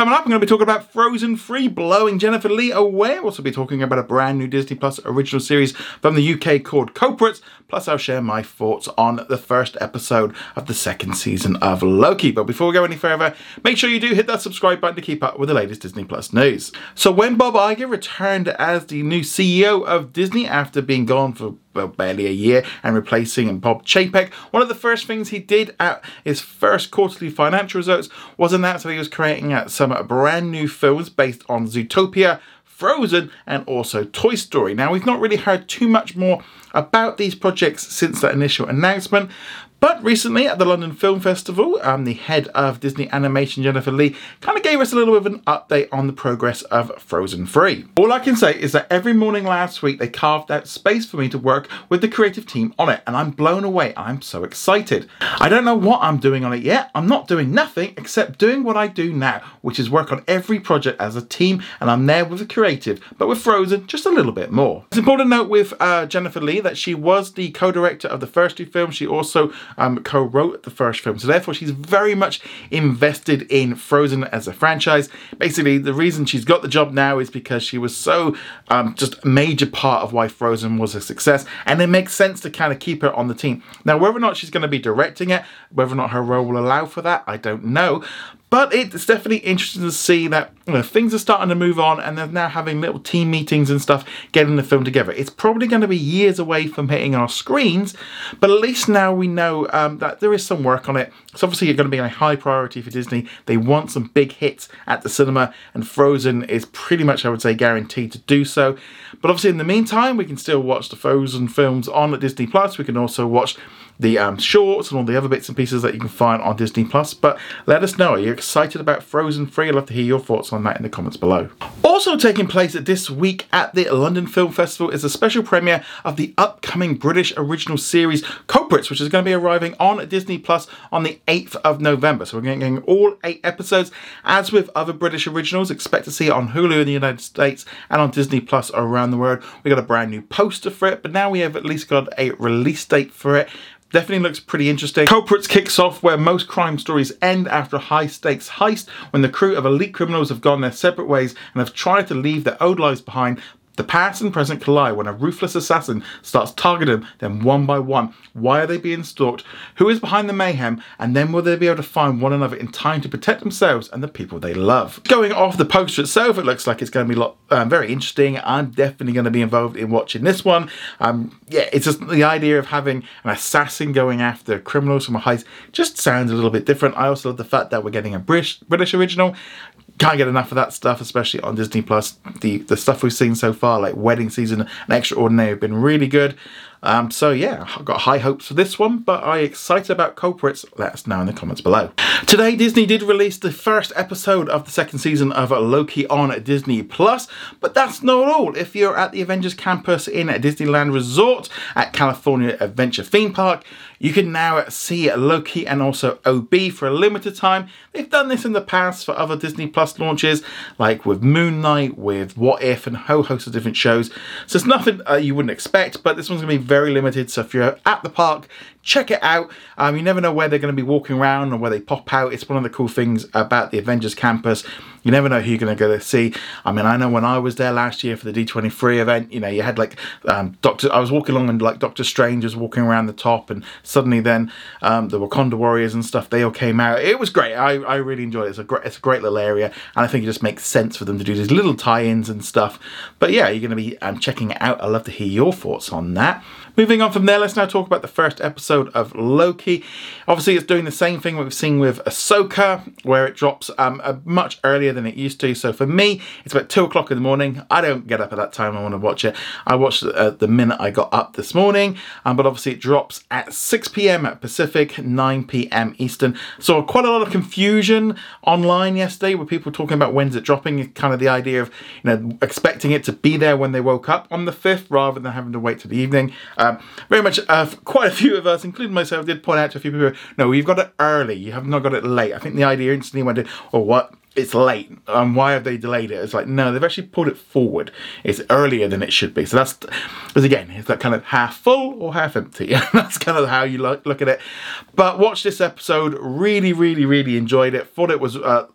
Coming up, I'm going to be talking about Frozen 3, blowing Jennifer Lee away. I'll also be talking about a brand new Disney Plus original series from the UK called Culprits. Plus, I'll share my thoughts on the first episode of the second season of Loki. But before we go any further, make sure you do hit that subscribe button to keep up with the latest Disney Plus news. So, when Bob Iger returned as the new CEO of Disney after being gone for well, barely a year and replacing Bob Chapek, one of the first things he did at his first quarterly financial results was announce that he was creating uh, some brand new films based on Zootopia. Frozen and also Toy Story. Now, we've not really heard too much more about these projects since that initial announcement, but recently at the London Film Festival, um, the head of Disney Animation, Jennifer Lee, kind of gave us a little bit of an update on the progress of Frozen 3. All I can say is that every morning last week they carved out space for me to work with the creative team on it, and I'm blown away. I'm so excited. I don't know what I'm doing on it yet. I'm not doing nothing except doing what I do now, which is work on every project as a team, and I'm there with the creative, but with Frozen just a little bit more. It's important to note with uh, Jennifer Lee that she was the co-director of the first two films. She also um, co-wrote the first film. So therefore, she's very much invested in Frozen as a franchise. Basically, the reason she's got the job now is because she was so um, just a major part of why Frozen was a success, and it makes sense to kind of keep her on the team. Now, whether or not she's going to be directing it, whether or not her role will allow for that, I don't know. But it's definitely interesting to see that you know, things are starting to move on and they're now having little team meetings and stuff getting the film together. It's probably going to be years away from hitting our screens, but at least now we know um, that there is some work on it. It's obviously going to be a high priority for Disney. They want some big hits at the cinema, and Frozen is pretty much, I would say, guaranteed to do so. But obviously, in the meantime, we can still watch the Frozen films on Disney Plus. We can also watch the um, shorts and all the other bits and pieces that you can find on Disney Plus. But let us know, are you excited about Frozen 3? I'd love to hear your thoughts on that in the comments below. Also taking place this week at the London Film Festival is a special premiere of the upcoming British original series Culprits, which is going to be arriving on Disney Plus on the 8th of November. So we're getting all eight episodes. As with other British originals, expect to see it on Hulu in the United States and on Disney Plus around the world. We got a brand new poster for it, but now we have at least got a release date for it. Definitely looks pretty interesting. Culprits kicks off where most crime stories end after a high stakes heist when the crew of elite criminals have gone their separate ways and have tried to leave their old lives behind the past and present collide when a ruthless assassin starts targeting them one by one. Why are they being stalked? Who is behind the mayhem? And then will they be able to find one another in time to protect themselves and the people they love? Going off the poster itself, it looks like it's going to be lot, um, very interesting. I'm definitely going to be involved in watching this one. Um, yeah, it's just the idea of having an assassin going after criminals from a heist just sounds a little bit different. I also love the fact that we're getting a British British original can't get enough of that stuff, especially on Disney Plus. The the stuff we've seen so far, like Wedding Season and Extraordinary, have been really good. Um, so yeah, I've got high hopes for this one, but are you excited about Culprits? Let us know in the comments below. Today, Disney did release the first episode of the second season of Loki on Disney Plus, but that's not all. If you're at the Avengers campus in Disneyland Resort at California Adventure Theme Park, you can now see Loki and also OB for a limited time. They've done this in the past for other Disney Plus launches, like with Moon Knight, with What If, and a whole host of different shows. So it's nothing uh, you wouldn't expect, but this one's going to be very limited. So if you're at the park, check it out. Um, you never know where they're going to be walking around or where they pop out. It's one of the cool things about the Avengers campus. You never know who you're going to go to see. I mean, I know when I was there last year for the D23 event, you know, you had like um, Doctor. I was walking along and like Doctor Strange was walking around the top, and suddenly then um, the Wakanda Warriors and stuff they all came out. It was great. I, I really enjoyed it. It's a great it's a great little area, and I think it just makes sense for them to do these little tie-ins and stuff. But yeah, you're going to be um, checking it out. I'd love to hear your thoughts on that. Moving on from there, let's now talk about the first episode of Loki. Obviously, it's doing the same thing we've seen with Ahsoka, where it drops um, much earlier than it used to. So for me, it's about two o'clock in the morning. I don't get up at that time. I want to watch it. I watched it uh, the minute I got up this morning, um, but obviously it drops at 6 p.m. at Pacific, 9 p.m. Eastern. So quite a lot of confusion online yesterday with people talking about when's it dropping. Kind of the idea of you know expecting it to be there when they woke up on the fifth, rather than having to wait till the evening. Um, very much, uh, quite a few of us, including myself, did point out to a few people, no, you've got it early. You have not got it late. I think the idea instantly went to, oh, what? it's late. And why have they delayed it? It's like no they've actually pulled it forward. It's earlier than it should be. So that's because again it's that kind of half full or half empty. That's kind of how you look, look at it. But watch this episode. Really really really enjoyed it. Thought it was uh,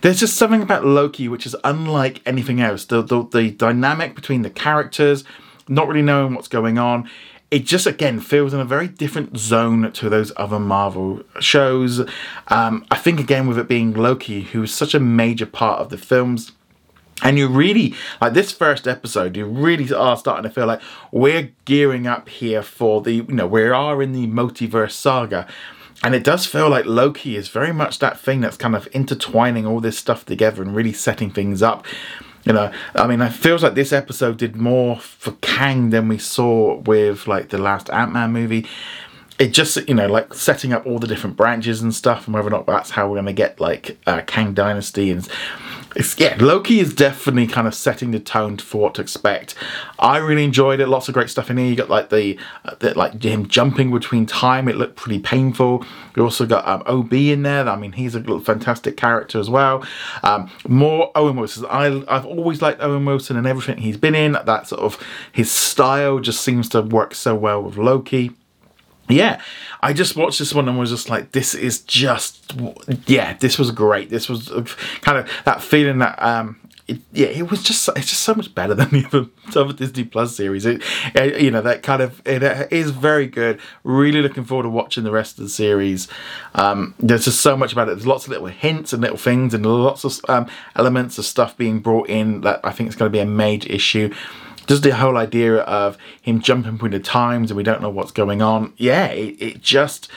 there's just something about Loki which is unlike anything else. The, the, the dynamic between the characters not really knowing what's going on it just again feels in a very different zone to those other Marvel shows. Um, I think again with it being Loki, who is such a major part of the films. And you really, like this first episode, you really are starting to feel like we're gearing up here for the, you know, we are in the multiverse saga. And it does feel like Loki is very much that thing that's kind of intertwining all this stuff together and really setting things up. You know, I mean, it feels like this episode did more for Kang than we saw with like the last Ant Man movie. It just, you know, like setting up all the different branches and stuff, and whether or not that's how we're going to get like uh, Kang Dynasty and it's yeah, Loki is definitely kind of setting the tone for what to expect. I really enjoyed it. Lots of great stuff in here. You got like the, uh, the like him jumping between time. It looked pretty painful. You also got um, OB in there. I mean, he's a fantastic character as well. Um, more Owen Wilson. I I've always liked Owen Wilson and everything he's been in. That sort of his style just seems to work so well with Loki yeah, I just watched this one and was just like, this is just, yeah, this was great. This was kind of that feeling that, um, it, yeah, it was just it's just so much better than the other, other Disney Plus series. It, it, you know, that kind of it, it is very good. Really looking forward to watching the rest of the series. Um, there's just so much about it. There's lots of little hints and little things and lots of um, elements of stuff being brought in that I think is going to be a major issue just the whole idea of him jumping between the times and we don't know what's going on. Yeah, it, it just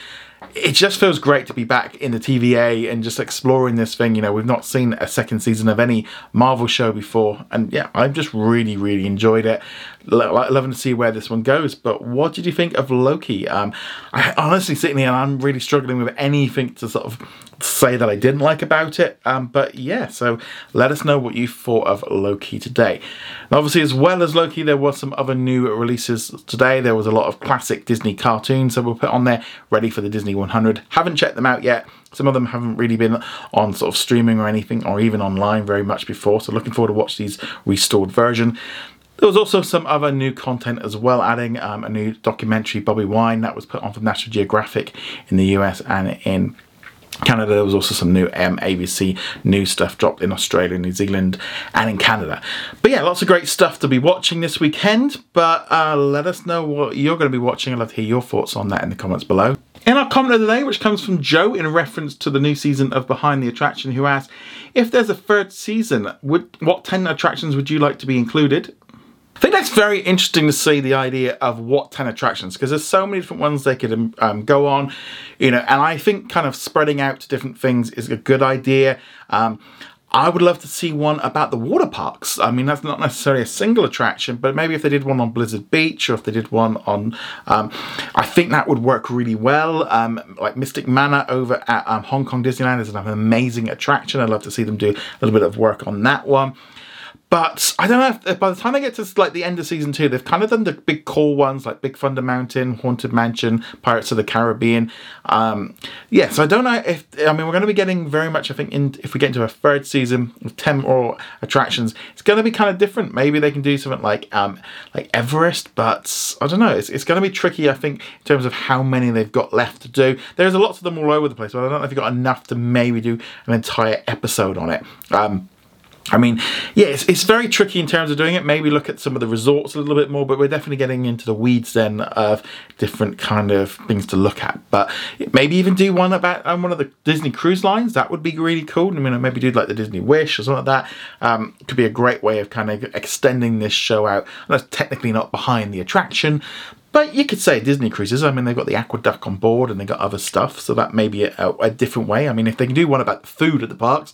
it just feels great to be back in the TVA and just exploring this thing. You know, we've not seen a second season of any Marvel show before, and yeah, I've just really, really enjoyed it. Loving to see where this one goes. But what did you think of Loki? Um, I honestly sitting here I'm really struggling with anything to sort of say that I didn't like about it. Um, but yeah, so let us know what you thought of Loki today. And obviously, as well as Loki, there were some other new releases today. There was a lot of classic Disney cartoons that were put on there, ready for the Disney 100. Haven't checked them out yet. Some of them haven't really been on sort of streaming or anything, or even online very much before. So looking forward to watch these restored version. There was also some other new content as well, adding um, a new documentary, Bobi Wine, that was put on from National Geographic in the US and in Canada, there was also some new um, ABC news stuff dropped in Australia, New Zealand, and in Canada. But yeah, lots of great stuff to be watching this weekend. But uh, let us know what you're going to be watching. I'd love to hear your thoughts on that in the comments below. In our comment of the day, which comes from Joe in reference to the new season of Behind the Attraction, who asks, if there's a third season, would what 10 attractions would you like to be included? I think that's very interesting to see the idea of what 10 attractions because there's so many different ones they could um, um, go on, you know, and I think kind of spreading out to different things is a good idea. Um, I would love to see one about the water parks. I mean, that's not necessarily a single attraction, but maybe if they did one on Blizzard Beach or if they did one on, um, I think that would work really well. Um, like Mystic Manor over at um, Hong Kong Disneyland is an amazing attraction. I'd love to see them do a little bit of work on that one. But I don't know if by the time they get to like the end of season two, they've kind of done the big core ones like Big Thunder Mountain, Haunted Mansion, Pirates of the Caribbean. Um, yeah, so I don't know if I mean we're going to be getting very much. I think in, if we get into a third season with ten more attractions, it's going to be kind of different. Maybe they can do something like um, like Everest, but I don't know. It's, it's going to be tricky. I think in terms of how many they've got left to do. There's a lot of them all over the place, but I don't know if you've got enough to maybe do an entire episode on it. Um, I mean, yeah, it's, it's very tricky in terms of doing it. Maybe look at some of the resorts a little bit more, but we're definitely getting into the weeds then of different kind of things to look at. But maybe even do one about um, one of the Disney cruise lines. That would be really cool. I mean, maybe do like the Disney Wish or something like that. Um, could be a great way of kind of extending this show out. And that's technically not behind the attraction, but you could say Disney cruises. I mean, they've got the AquaDuck on board and they've got other stuff. So that may be a, a different way. I mean, if they can do one about the food at the parks,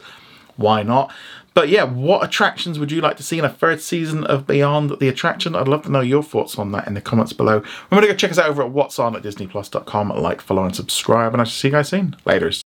why not? But yeah, what attractions would you like to see in a third season of Beyond the Attraction? I'd love to know your thoughts on that in the comments below. Remember to go check us out over at what's on at disneyplus.com. Like, follow, and subscribe. And I shall see you guys soon. Laters.